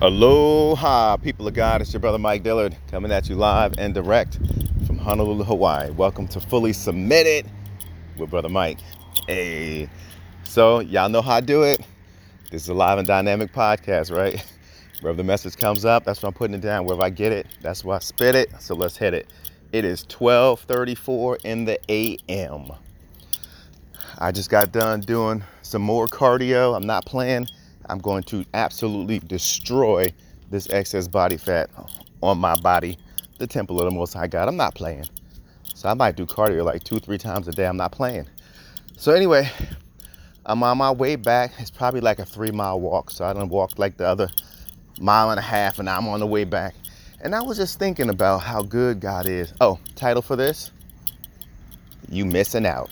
Aloha, people of God. It's your brother Mike Dillard coming at you live and direct from Honolulu, Hawaii. Welcome to Fully Submitted with Brother Mike. Hey, so y'all know how I do it. This is a live and dynamic podcast, right? Wherever the message comes up, that's where I'm putting it down. Wherever I get it, that's where I spit it. So let's hit it. It is 12:34 in the a.m. I just got done doing some more cardio. I'm not playing. I'm going to absolutely destroy this excess body fat on my body, the temple of the Most High God. I'm not playing. So I might do cardio like two, three times a day. I'm not playing. So anyway, I'm on my way back. It's probably like a three mile walk. So I done walked like the other mile and a half and I'm on the way back. And I was just thinking about how good God is. Oh, title for this? You missing out.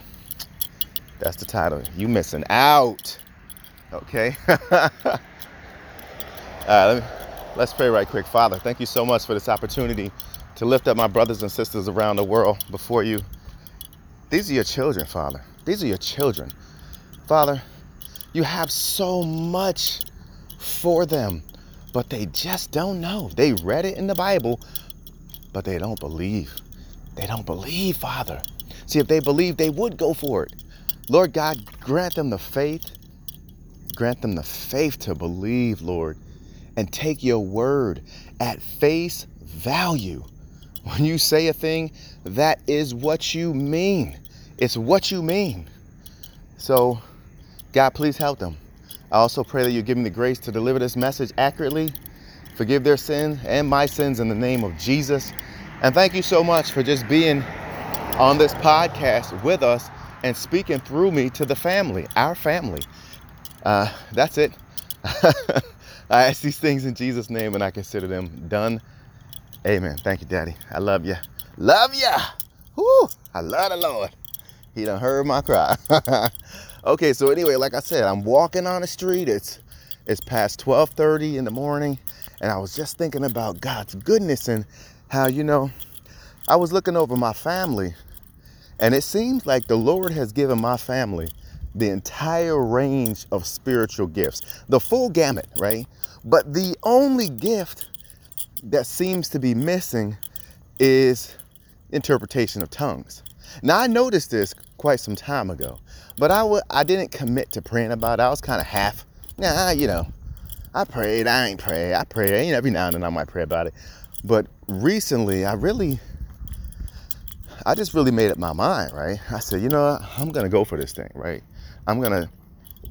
That's the title. You missing out. Okay. Let me, let's pray right quick. Father, thank you so much for this opportunity to lift up my brothers and sisters around the world before you. These are your children, Father. These are your children. Father, you have so much for them, but they just don't know. They read it in the Bible, but they don't believe. They don't believe, Father. See, if they believe, they would go for it. Lord God, grant them the faith Grant them the faith to believe, Lord, and take your word at face value. When you say a thing, that is what you mean. It's what you mean. So, God, please help them. I also pray that you give me the grace to deliver this message accurately, forgive their sins and my sins in the name of Jesus. And thank you so much for just being on this podcast with us and speaking through me to the family, our family. Uh, that's it. I ask these things in Jesus' name and I consider them done. Amen. Thank you, Daddy. I love you. Love ya. Whoo! I love the Lord. He done heard my cry. okay, so anyway, like I said, I'm walking on the street. It's it's past 12:30 in the morning, and I was just thinking about God's goodness and how, you know, I was looking over my family, and it seems like the Lord has given my family the entire range of spiritual gifts, the full gamut, right? But the only gift that seems to be missing is interpretation of tongues. Now I noticed this quite some time ago, but I w- I didn't commit to praying about it. I was kind of half, nah, you know, I prayed, I ain't pray, I pray, you know, every now and then I might pray about it. But recently, I really, I just really made up my mind, right? I said, you know? I'm gonna go for this thing, right? I'm gonna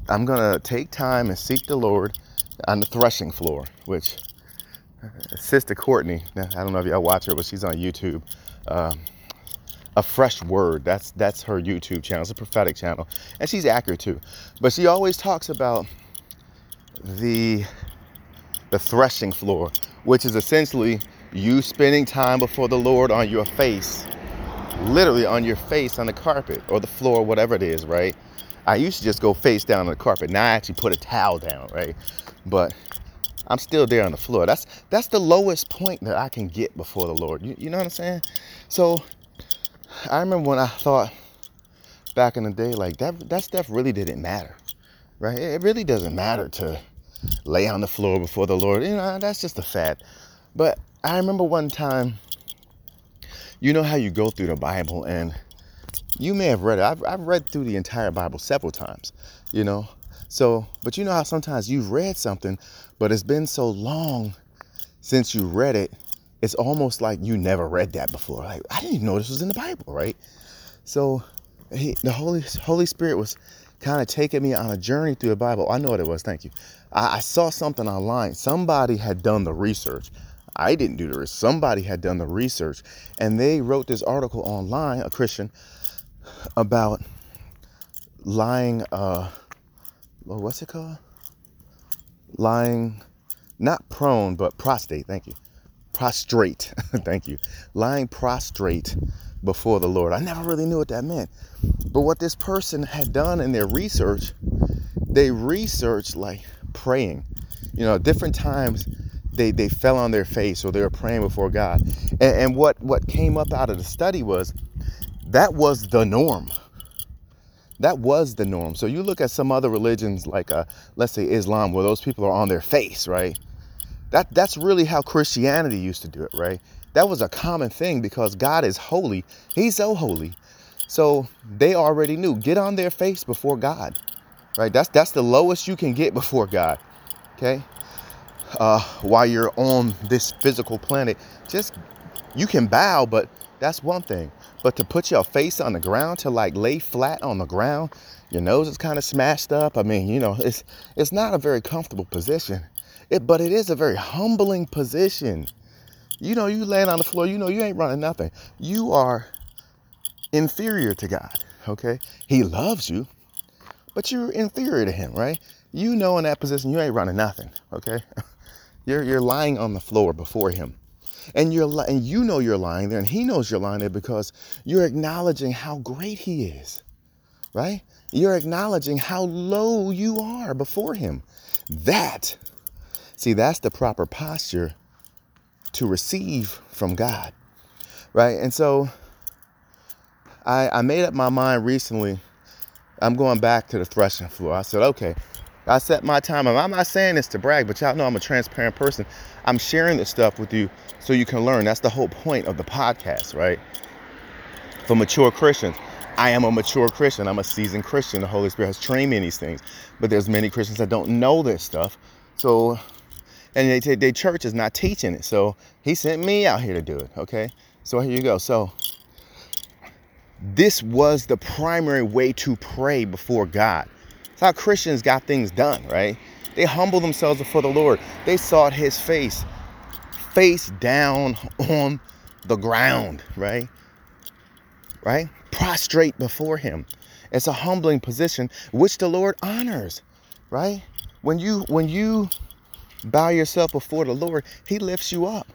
I'm gonna take time and seek the Lord on the threshing floor, which uh, Sister Courtney, I don't know if y'all watch her, but she's on YouTube. Um, a fresh word. That's that's her YouTube channel. It's a prophetic channel, and she's accurate too. But she always talks about the the threshing floor, which is essentially you spending time before the Lord on your face, literally on your face on the carpet or the floor, whatever it is, right? I used to just go face down on the carpet. Now I actually put a towel down, right? But I'm still there on the floor. That's that's the lowest point that I can get before the Lord. You, you know what I'm saying? So I remember when I thought back in the day, like that that stuff really didn't matter, right? It really doesn't matter to lay on the floor before the Lord. You know, that's just a fad. But I remember one time, you know how you go through the Bible and you may have read it. I've, I've read through the entire Bible several times, you know. So, but you know how sometimes you've read something, but it's been so long since you read it, it's almost like you never read that before. Like I didn't even know this was in the Bible, right? So, he, the Holy Holy Spirit was kind of taking me on a journey through the Bible. I know what it was. Thank you. I, I saw something online. Somebody had done the research. I didn't do the research. Somebody had done the research, and they wrote this article online. A Christian about lying uh what's it called? Lying not prone but prostate thank you. Prostrate thank you. Lying prostrate before the lord. I never really knew what that meant. But what this person had done in their research they researched like praying. You know different times they, they fell on their face or they were praying before god. And, and what what came up out of the study was that was the norm. That was the norm. So you look at some other religions like, uh, let's say Islam, where those people are on their face, right? That that's really how Christianity used to do it, right? That was a common thing because God is holy. He's so holy. So they already knew. Get on their face before God. Right? That's that's the lowest you can get before God. Okay? Uh, while you're on this physical planet, just you can bow, but that's one thing. But to put your face on the ground, to like lay flat on the ground, your nose is kind of smashed up. I mean, you know, it's it's not a very comfortable position. It, but it is a very humbling position. You know, you laying on the floor, you know, you ain't running nothing. You are inferior to God, okay? He loves you, but you're inferior to Him, right? You know, in that position, you ain't running nothing, okay? You're, you're lying on the floor before Him. And you're and you know you're lying there, and he knows you're lying there because you're acknowledging how great he is, right? You're acknowledging how low you are before him. That See, that's the proper posture to receive from God, right? And so I, I made up my mind recently. I'm going back to the threshing floor. I said, okay, I set my time. I'm not saying this to brag, but y'all know I'm a transparent person. I'm sharing this stuff with you so you can learn. That's the whole point of the podcast, right? For mature Christians. I am a mature Christian. I'm a seasoned Christian. The Holy Spirit has trained me in these things. But there's many Christians that don't know this stuff. So and they, they church is not teaching it. So he sent me out here to do it. Okay, so here you go. So this was the primary way to pray before God. It's how Christians got things done, right? They humbled themselves before the Lord. They sought His face, face down on the ground, right? Right? Prostrate before Him. It's a humbling position which the Lord honors, right? When you when you bow yourself before the Lord, He lifts you up.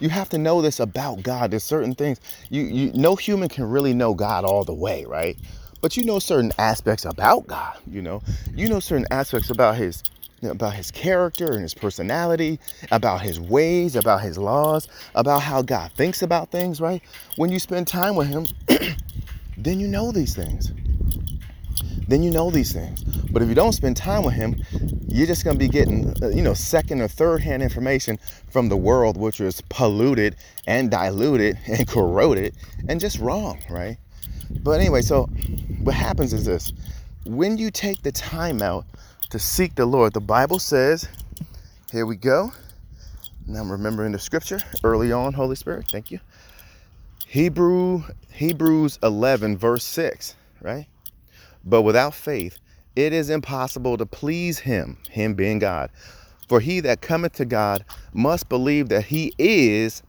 You have to know this about God. There's certain things you, you no human can really know God all the way, right? But you know certain aspects about God, you know. You know certain aspects about his about his character and his personality, about his ways, about his laws, about how God thinks about things, right? When you spend time with him, then you know these things then you know these things. But if you don't spend time with him, you're just going to be getting, uh, you know, second or third hand information from the world, which is polluted and diluted and corroded and just wrong, right? But anyway, so what happens is this when you take the time out to seek the Lord, the Bible says, here we go. Now I'm remembering the scripture early on, Holy Spirit, thank you. Hebrew Hebrews 11 verse 6, right? But without faith, it is impossible to please him, him being God. For he that cometh to God must believe that he is,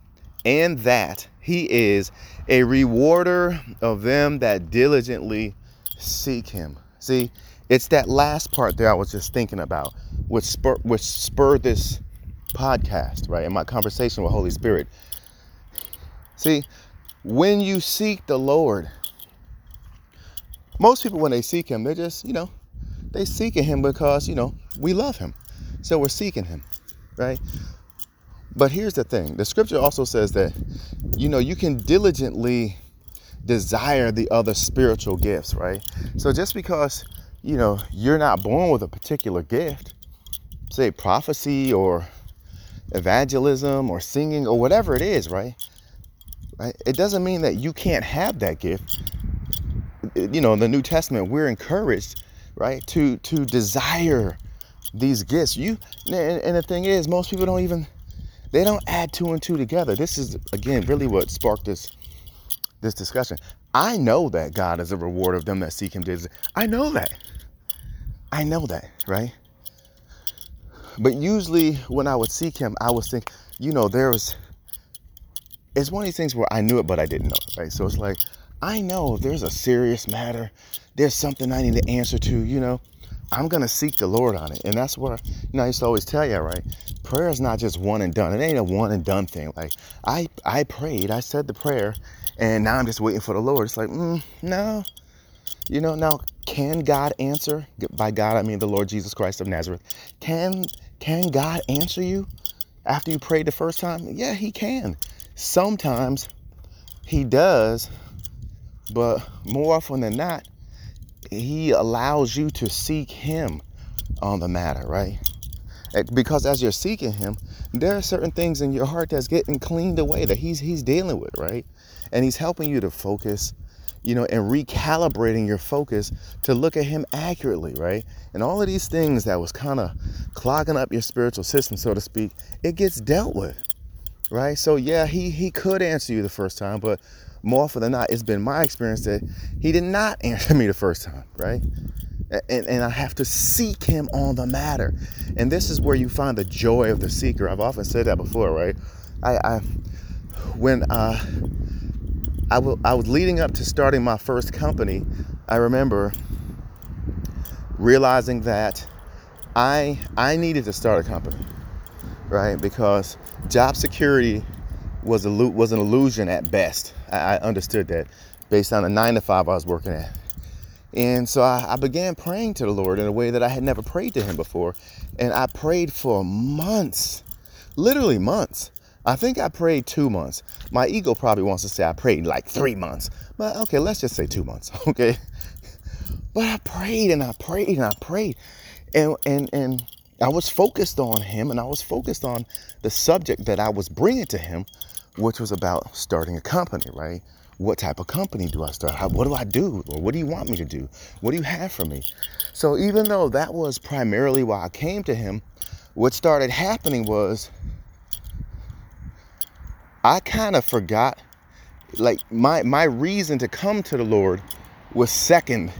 and that he is a rewarder of them that diligently seek him. See, it's that last part that I was just thinking about, which, spur, which spurred this podcast, right? In my conversation with Holy Spirit. See, when you seek the Lord, most people when they seek him, they just, you know, they seeking him because, you know, we love him. So we're seeking him, right? But here's the thing. The scripture also says that, you know, you can diligently desire the other spiritual gifts, right? So just because, you know, you're not born with a particular gift, say prophecy or evangelism or singing or whatever it is, right? Right? It doesn't mean that you can't have that gift you know, in the New Testament, we're encouraged, right, to to desire these gifts. You and, and the thing is, most people don't even they don't add two and two together. This is again really what sparked this this discussion. I know that God is a reward of them that seek Him. I know that. I know that, right? But usually when I would seek Him, I would think, you know, there was. It's one of these things where I knew it, but I didn't know, right? So it's like, I know there's a serious matter, there's something I need to answer to, you know, I'm going to seek the Lord on it. And that's I, you know, I used to always tell you, right? Prayer is not just one and done. It ain't a one and done thing. Like, I, I prayed, I said the prayer, and now I'm just waiting for the Lord. It's like, mm, no. You know, now, can God answer? By God, I mean the Lord Jesus Christ of Nazareth. Can, can God answer you after you prayed the first time? Yeah, He can. Sometimes He does but more often than not, he allows you to seek him on the matter, right? Eh, because as you're seeking him there are certain things in your heart that's getting cleaned away that he's he's dealing with right and he's helping you to focus you know and recalibrating your focus to look at him accurately right and all of these things that was kind of clogging up your spiritual system so to speak it gets dealt with right so yeah he he could answer you the first time but more often than not it's been my experience that he did not answer me the first time right and, and I have to seek him on the matter. And this is where you find the joy of the seeker. I've often said that before, right? I, I when uh, I, w- I was leading up to starting my first company, I remember realizing that I I needed to start a company, right? Because job security was a was an illusion at best. I, I understood that based on the nine to five I was working at. And so I, I, began praying to the Lord in a way that I had never prayed to Him before. And I prayed for months, literally months. I think I prayed two months. My ego probably wants to say I prayed like three months. But okay, let's just say two months, okay? But I prayed and I prayed and I prayed. And, and, and I was focused on Him and I was focused on the subject that I was bringing to Him, which was about starting a company, right? what type of company do I start? How, what do I do? Or what do you want me to do? What do you have for me? So even though that was primarily why I came to him, what started happening was I kind of forgot like my my reason to come to the Lord was second.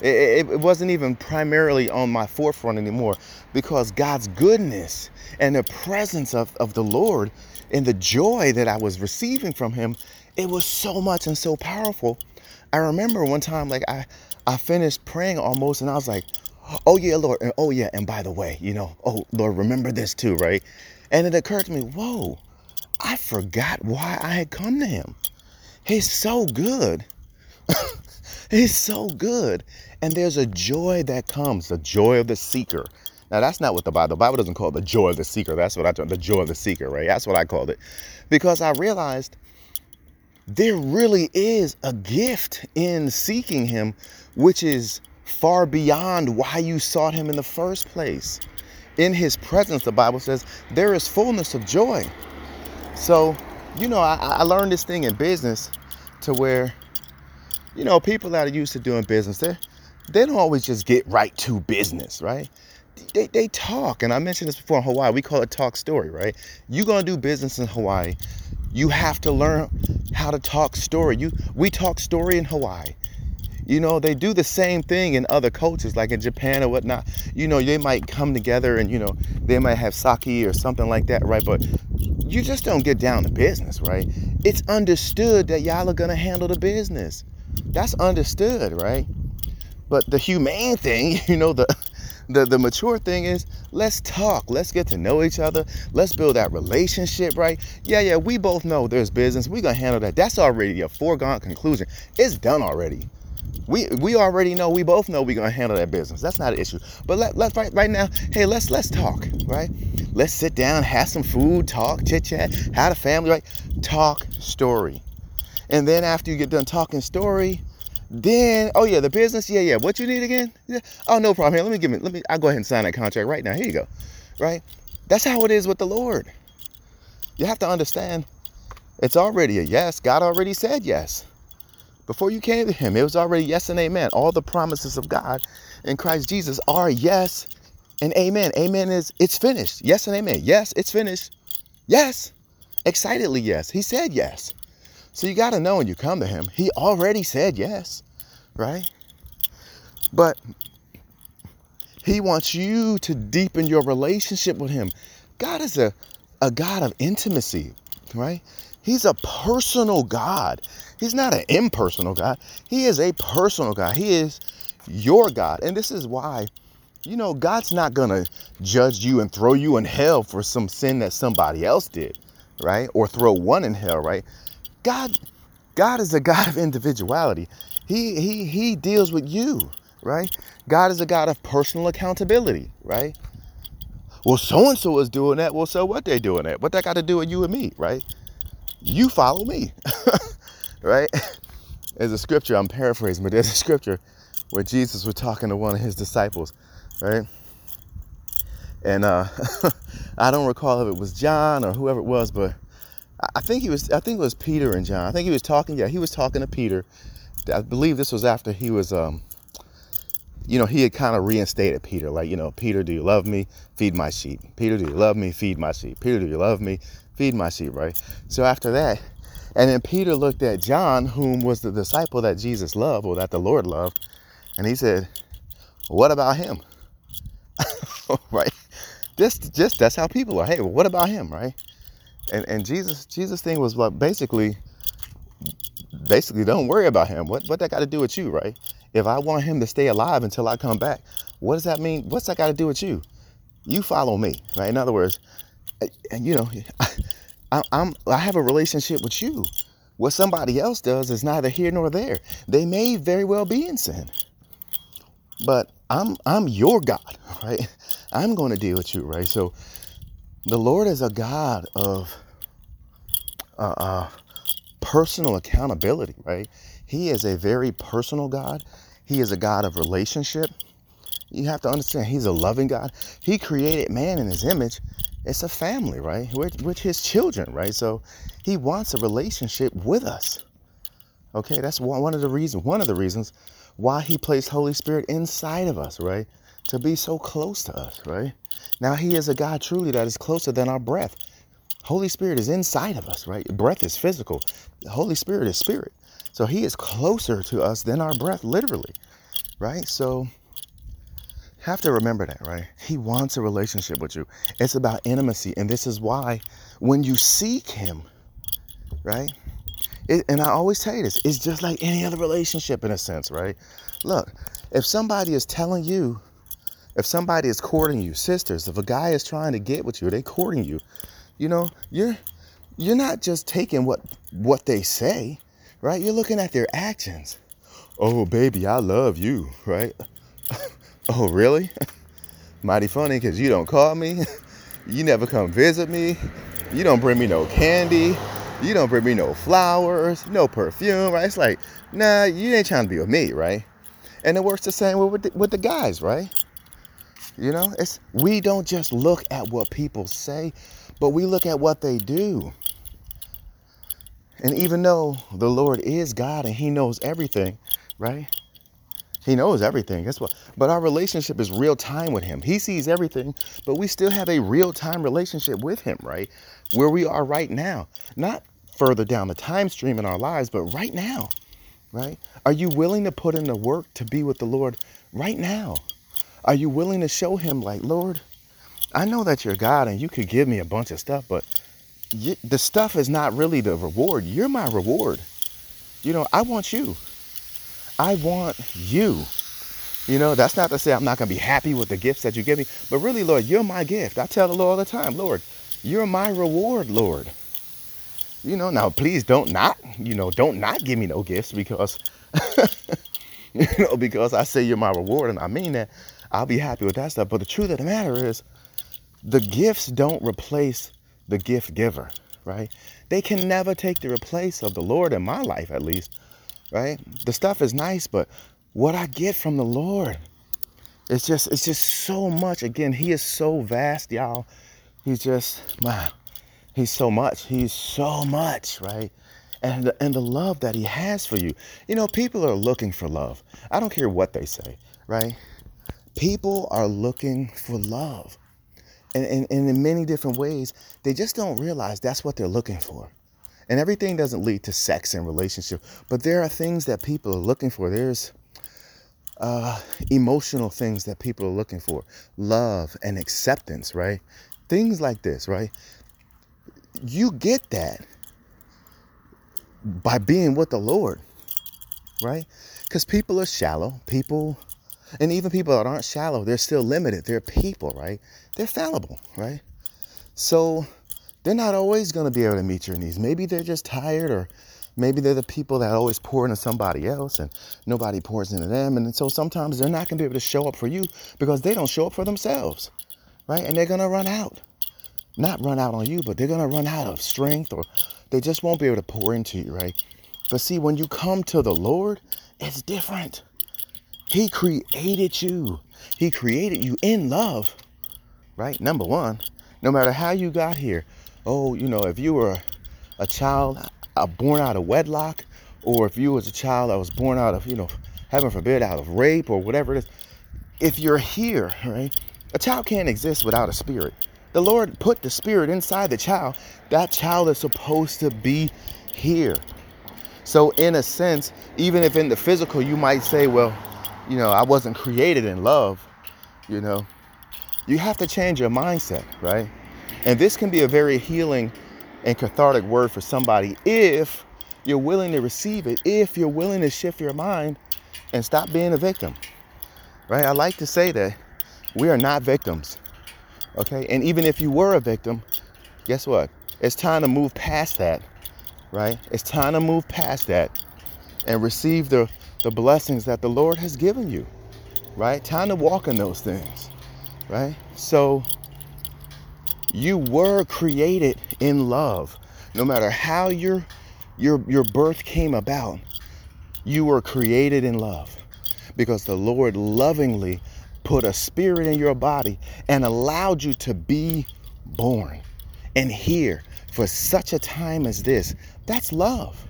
It, it, wasn't even primarily on my forefront anymore because God's goodness and the presence of, of the Lord and the joy that I was receiving from him it was so much and so powerful. I remember one time, like I, I finished praying almost, and I was like, "Oh yeah, Lord, and oh yeah, and by the way, you know, oh Lord, remember this too, right?" And it occurred to me, "Whoa, I forgot why I had come to Him. He's so good. He's so good, and there's a joy that comes, the joy of the seeker." Now that's not what the Bible. The Bible doesn't call it the joy of the seeker. That's what I the joy of the seeker, right? That's what I called it, because I realized there really is a gift in seeking him, which is far beyond why you sought him in the first place. In his presence, the Bible says, there is fullness of joy. So, you know, I, I learned this thing in business to where, you know, people that are used to doing business, they they don't always just get right to business, right? They, they talk, and I mentioned this before in Hawaii. We call it talk story, right? You're gonna do business in Hawaii you have to learn how to talk story. You we talk story in Hawaii. You know, they do the same thing in other cultures, like in Japan or whatnot. You know, they might come together and, you know, they might have sake or something like that, right? But you just don't get down to business, right? It's understood that y'all are going to handle the business. That's understood, right? But the humane thing, you know, the the, the mature thing is let's talk let's get to know each other let's build that relationship right yeah yeah we both know there's business we're gonna handle that that's already a foregone conclusion it's done already we we already know we both know we're gonna handle that business that's not an issue but let, let's right, right now hey let's let's talk right let's sit down have some food talk chit chat have a family right talk story and then after you get done talking story then, oh yeah, the business, yeah, yeah. What you need again? Yeah. Oh, no problem. Here, let me give me. Let me. I'll go ahead and sign that contract right now. Here you go. Right. That's how it is with the Lord. You have to understand. It's already a yes. God already said yes. Before you came to Him, it was already yes and amen. All the promises of God in Christ Jesus are yes and amen. Amen is it's finished. Yes and amen. Yes, it's finished. Yes. Excitedly, yes. He said yes. So you got to know when you come to him, he already said yes, right? But he wants you to deepen your relationship with him. God is a, a God of intimacy, right? He's a personal God. He's not an impersonal God. He is a personal God. He is your God. And this is why, you know, God's not going to judge you and throw you in hell for some sin that somebody else did, right? Or throw one in hell, right? God, God is a God of individuality. He he he deals with you, right? God is a God of personal accountability, right? Well, so and so is doing that. Well, so what they doing that? What that got to do with you and me, right? You follow me, right? There's a scripture I'm paraphrasing, but there's a scripture where Jesus was talking to one of his disciples, right? and uh, I don't recall if it was John or whoever it was, but I think he was. I think it was Peter and John. I think he was talking. Yeah, he was talking to Peter. I believe this was after he was, um, you know, he had kind of reinstated Peter. Like, you know, Peter, do you love me? Feed my sheep. Peter, do you love me? Feed my sheep. Peter, do you love me? Feed my sheep. Right. So after that, and then Peter looked at John, whom was the disciple that Jesus loved, or that the Lord loved, and he said, "What about him?" right? Just, just that's how people are. Hey, well, what about him? Right? and and Jesus Jesus thing was like basically basically don't worry about him. What what that got to do with you, right? If I want him to stay alive until I come back, what does that mean? What's that got to do with you? You follow me, right? In other words, and you know, I, I'm I have a relationship with you. What somebody else does is neither here nor there. They may very well be in sin, but I'm I'm your God, right? I'm going to deal with you, right? So the Lord is a God of uh, uh, personal accountability, right? He is a very personal God. He is a God of relationship. You have to understand, He's a loving God. He created man in His image. It's a family, right? We're, we're His children, right? So He wants a relationship with us. Okay, that's one of the reasons. One of the reasons why He placed Holy Spirit inside of us, right? To be so close to us, right? Now, He is a God truly that is closer than our breath. Holy Spirit is inside of us, right? Breath is physical. The Holy Spirit is spirit. So He is closer to us than our breath, literally, right? So, have to remember that, right? He wants a relationship with you. It's about intimacy. And this is why when you seek Him, right? It, and I always tell you this, it's just like any other relationship in a sense, right? Look, if somebody is telling you if somebody is courting you, sisters, if a guy is trying to get with you, they courting you, you know, you're you're not just taking what what they say, right? You're looking at their actions. Oh, baby, I love you, right? oh, really? Mighty funny because you don't call me. you never come visit me. You don't bring me no candy. You don't bring me no flowers, no perfume, right? It's like, nah, you ain't trying to be with me, right? And it works the same way with the, with the guys, right? You know, it's we don't just look at what people say, but we look at what they do. And even though the Lord is God and He knows everything, right? He knows everything. Guess what? But our relationship is real time with Him. He sees everything, but we still have a real time relationship with Him, right? Where we are right now. Not further down the time stream in our lives, but right now, right? Are you willing to put in the work to be with the Lord right now? Are you willing to show him, like, Lord, I know that you're God and you could give me a bunch of stuff, but you, the stuff is not really the reward. You're my reward. You know, I want you. I want you. You know, that's not to say I'm not going to be happy with the gifts that you give me, but really, Lord, you're my gift. I tell the Lord all the time, Lord, you're my reward, Lord. You know, now please don't not, you know, don't not give me no gifts because, you know, because I say you're my reward and I mean that. I'll be happy with that stuff. But the truth of the matter is, the gifts don't replace the gift giver, right? They can never take the replace of the Lord in my life, at least, right? The stuff is nice, but what I get from the Lord, it's just, it's just so much. Again, He is so vast, y'all. He's just, wow, He's so much. He's so much, right? And the, and the love that He has for you. You know, people are looking for love. I don't care what they say, right? People are looking for love. And, and, and, in many different ways, they just don't realize that's what they're looking for. And everything doesn't lead to sex and relationship, but there are things that people are looking for. There's uh, emotional things that people are looking for love and acceptance, right? Things like this, right? You get that by being with the Lord, right? Because people are shallow. People and even people that aren't shallow, they're still limited. They're people, right? They're fallible, right? So they're not always going to be able to meet your needs. Maybe they're just tired, or maybe they're the people that always pour into somebody else and nobody pours into them. And so sometimes they're not going to be able to show up for you because they don't show up for themselves, right? And they're going to run out. Not run out on you, but they're going to run out of strength or they just won't be able to pour into you, right? But see, when you come to the Lord, it's different. He created you. He created you in love, right? Number one, no matter how you got here, oh, you know, if you were a child uh, born out of wedlock, or if you was a child that was born out of, you know, heaven forbid, out of rape or whatever it is, if you're here, right, a child can't exist without a spirit. The Lord put the spirit inside the child. That child is supposed to be here. So, in a sense, even if in the physical you might say, well, you know, I wasn't created in love, you know, you have to change your mindset, right? And this can be a very healing and cathartic word for somebody if you're willing to receive it, if you're willing to shift your mind and stop being a victim, right? I like to say that we are not victims, okay? And even if you were a victim, guess what? It's time to move past that, right? It's time to move past that and receive the, the blessings that the Lord has given you, right? Time to walk in those things, right? So you were created in love. No matter how your your your birth came about, you were created in love. Because the Lord lovingly put a spirit in your body and allowed you to be born and here for such a time as this. That's love.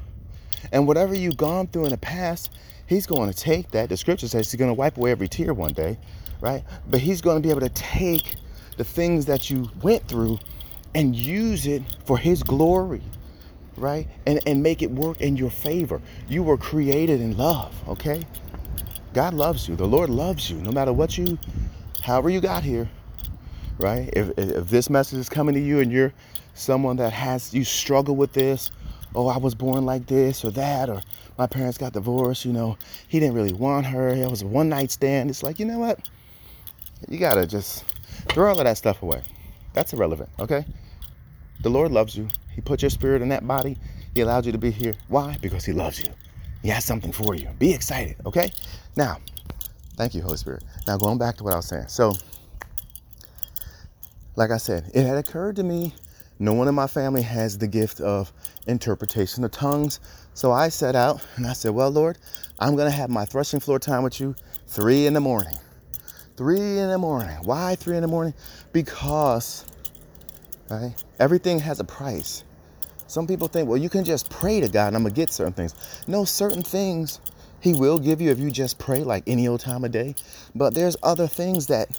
And whatever you've gone through in the past, He's going to take that. The scripture says He's going to wipe away every tear one day, right? But He's going to be able to take the things that you went through and use it for His glory, right? And, and make it work in your favor. You were created in love, okay? God loves you. The Lord loves you no matter what you, however you got here, right? If, if this message is coming to you and you're someone that has, you struggle with this, oh, I was born like this or that, or my parents got divorced, you know, he didn't really want her, it was a one night stand. It's like, you know what? You gotta just throw all of that stuff away. That's irrelevant, okay? The Lord loves you. He put your spirit in that body. He allowed you to be here. Why? Because He loves you. He has something for you. Be excited, okay? Now, thank you, Holy Spirit. Now, going back to what I was saying. So, like I said, it had occurred to me no one in my family has the gift of interpretation of tongues. So I set out and I said, Well, Lord, I'm going to have my threshing floor time with you three in the morning. Three in the morning. Why three in the morning? Because right, everything has a price. Some people think, well, you can just pray to God and I'm going to get certain things. No, certain things He will give you if you just pray like any old time of day. But there's other things that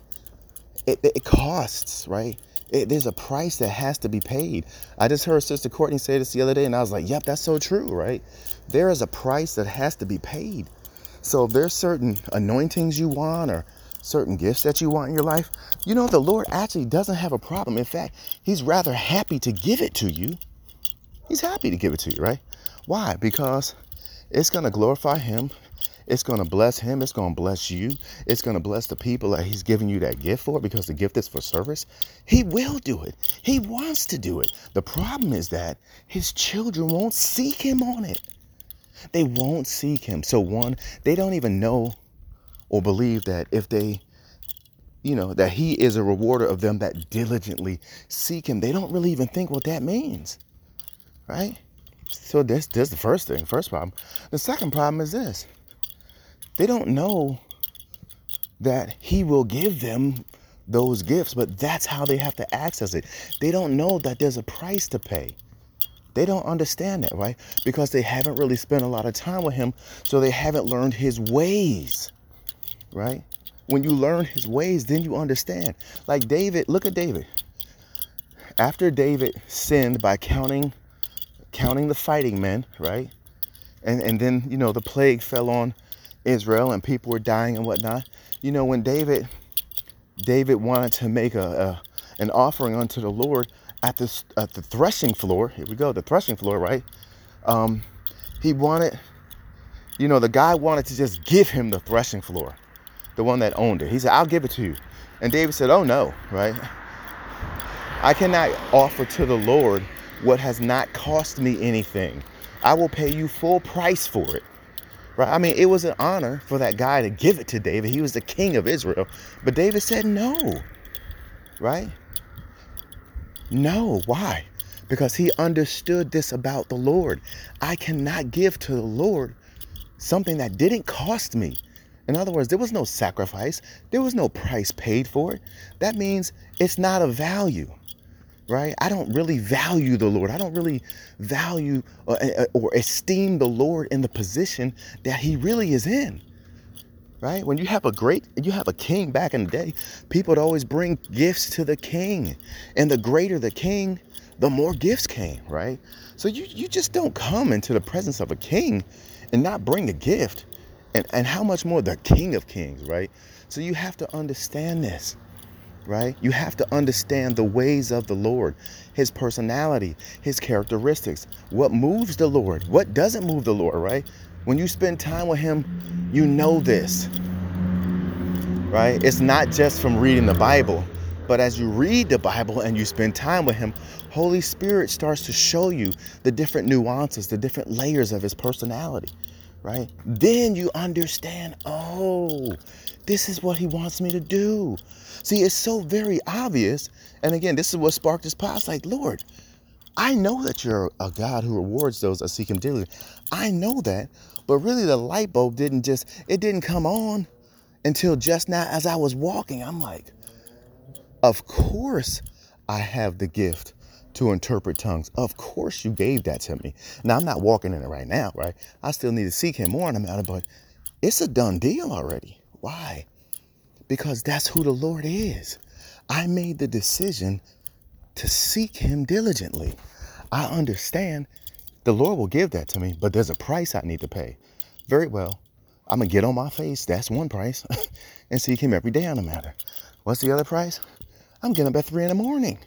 it, it costs, right? It, there's a price that has to be paid. I just heard Sister Courtney say this the other day, and I was like, yep, that's so true, right? There is a price that has to be paid. So if there's certain anointings you want or certain gifts that you want in your life, you know, the Lord actually doesn't have a problem. In fact, He's rather happy to give it to you. He's happy to give it to you, right? Why? Because it's going to glorify Him. It's going to bless Him. It's going to bless you. It's going to bless the people that He's giving you that gift for because the gift is for service. He will do it. He wants to do it. The problem is that His children won't seek Him on it. They won't seek Him. So, one, they don't even know or believe that if they you know that he is a rewarder of them that diligently seek him they don't really even think what that means right? So this is the first thing first problem. The second problem is this. They don't know that he will give them those gifts but that's how they have to access it. They don't know that there's a price to pay. They don't understand that right? Because they haven't really spent a lot of time with him so they haven't learned his ways right? When you learn his ways, then you understand. Like David, look at David. After David sinned by counting counting the fighting men, right? And and then, you know, the plague fell on Israel and people were dying and whatnot. You know, when David David wanted to make a, a an offering unto the Lord at the at the threshing floor. Here we go, the threshing floor, right? Um, he wanted, you know, the guy wanted to just give him the threshing floor the one that owned it. He said, I'll give it to you. And David said, Oh no, right? I cannot offer to the Lord what has not cost me anything. I will pay you full price for it. Right? I mean, it was an honor for that guy to give it to David. He was the king of Israel. But David said no. Right? No. Why? Because he understood this about the Lord. I cannot give to the Lord something that didn't cost me In other words, there was no sacrifice, there was no price paid for it. That means it's not a value, right? I don't really value the Lord. I don't really value or, uh, uh, or esteem the Lord in the position that He really is in right? When you have a great, you have a king back in the day, people would always bring gifts to the king. And the greater the king, the more gifts came, right? So you, you just don't come into the presence of a king and not bring a gift. And, and how much more the king of kings, right? So you have to understand this, right? You have to understand the ways of the Lord, his personality, his characteristics, what moves the Lord, what doesn't move the Lord, right? When you spend time with him, you know this, right? It's not just from reading the Bible, but as you read the Bible and you spend time with him, Holy Spirit starts to show you the different nuances, the different layers of his personality, right? Then you understand, oh, this is what he wants me to do. See, it's so very obvious. And again, this is what sparked this. It's like, Lord, I know that you're a God who rewards those that seek him daily. I know that. But really the light bulb didn't just, it didn't come on until just now as I was walking. I'm like, of course I have the gift to interpret tongues. Of course you gave that to me. Now I'm not walking in it right now, right? I still need to seek him more on the matter, but it's a done deal already. Why? Because that's who the Lord is. I made the decision to seek him diligently. I understand the Lord will give that to me, but there's a price I need to pay. Very well. I'm to get on my face. That's one price. and seek him every day on the matter. What's the other price? I'm getting up at three in the morning.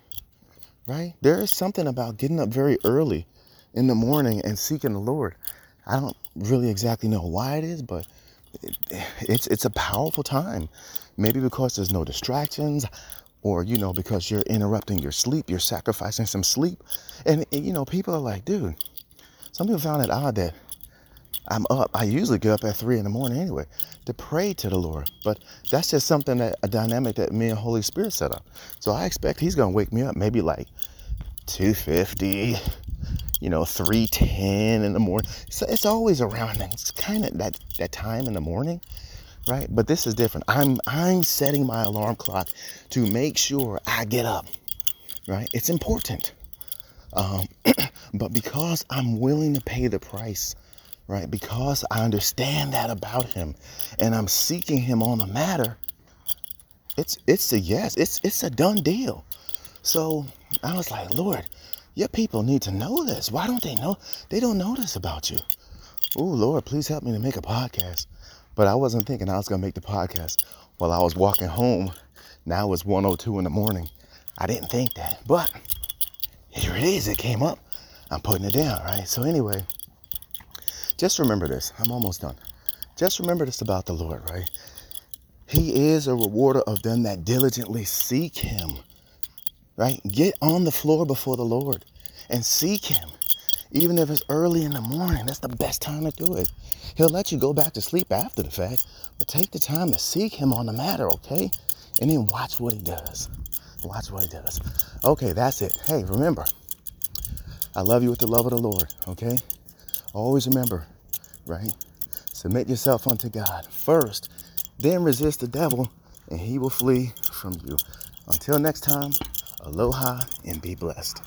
Right? There is something about getting up very early in the morning and seeking the Lord. I don't really exactly know why it is, but it, it's it's a powerful time. Maybe because there's no distractions or you know because you're interrupting your sleep you're sacrificing some sleep and, you know people are like dude some people found it odd that i'm up i usually get up at three in the morning anyway to pray to the lord but that's just something that a dynamic that me and holy spirit set up so i expect he's gonna wake me up maybe like 250 you know 310 in the morning so it's always around it's kind of that that time in the morning right? But this is different. I'm I'm setting my alarm clock to make sure I get up, right? It's important. Um, but because I'm willing to pay the price, right? Because I understand that about him, and I'm seeking him on the matter. It's it's a yes. It's it's a done deal. So I was like, Lord, your people need to know this. Why don't they know? They don't know this about you. Oh Lord, please help me to make a podcast. But I wasn't thinking I was gonna make the podcast while I was walking home. Now it's 102 in the morning. I didn't think that. But here it is. It came up. I'm putting it down, right? So anyway, just remember this. I'm almost done. Just remember this about the Lord, right? He is a rewarder of them that diligently seek him. Right? Get on the floor before the Lord and seek him. Even if it's early in the morning, that's the best time to do it. He'll let you go back to sleep after the fact, but take the time to seek him on the matter, okay? And then watch what he does. Watch what he does. Okay, that's it. Hey, remember, I love you with the love of the Lord, okay? Always remember, right? Submit yourself unto God first, then resist the devil, and he will flee from you. Until next time, aloha and be blessed.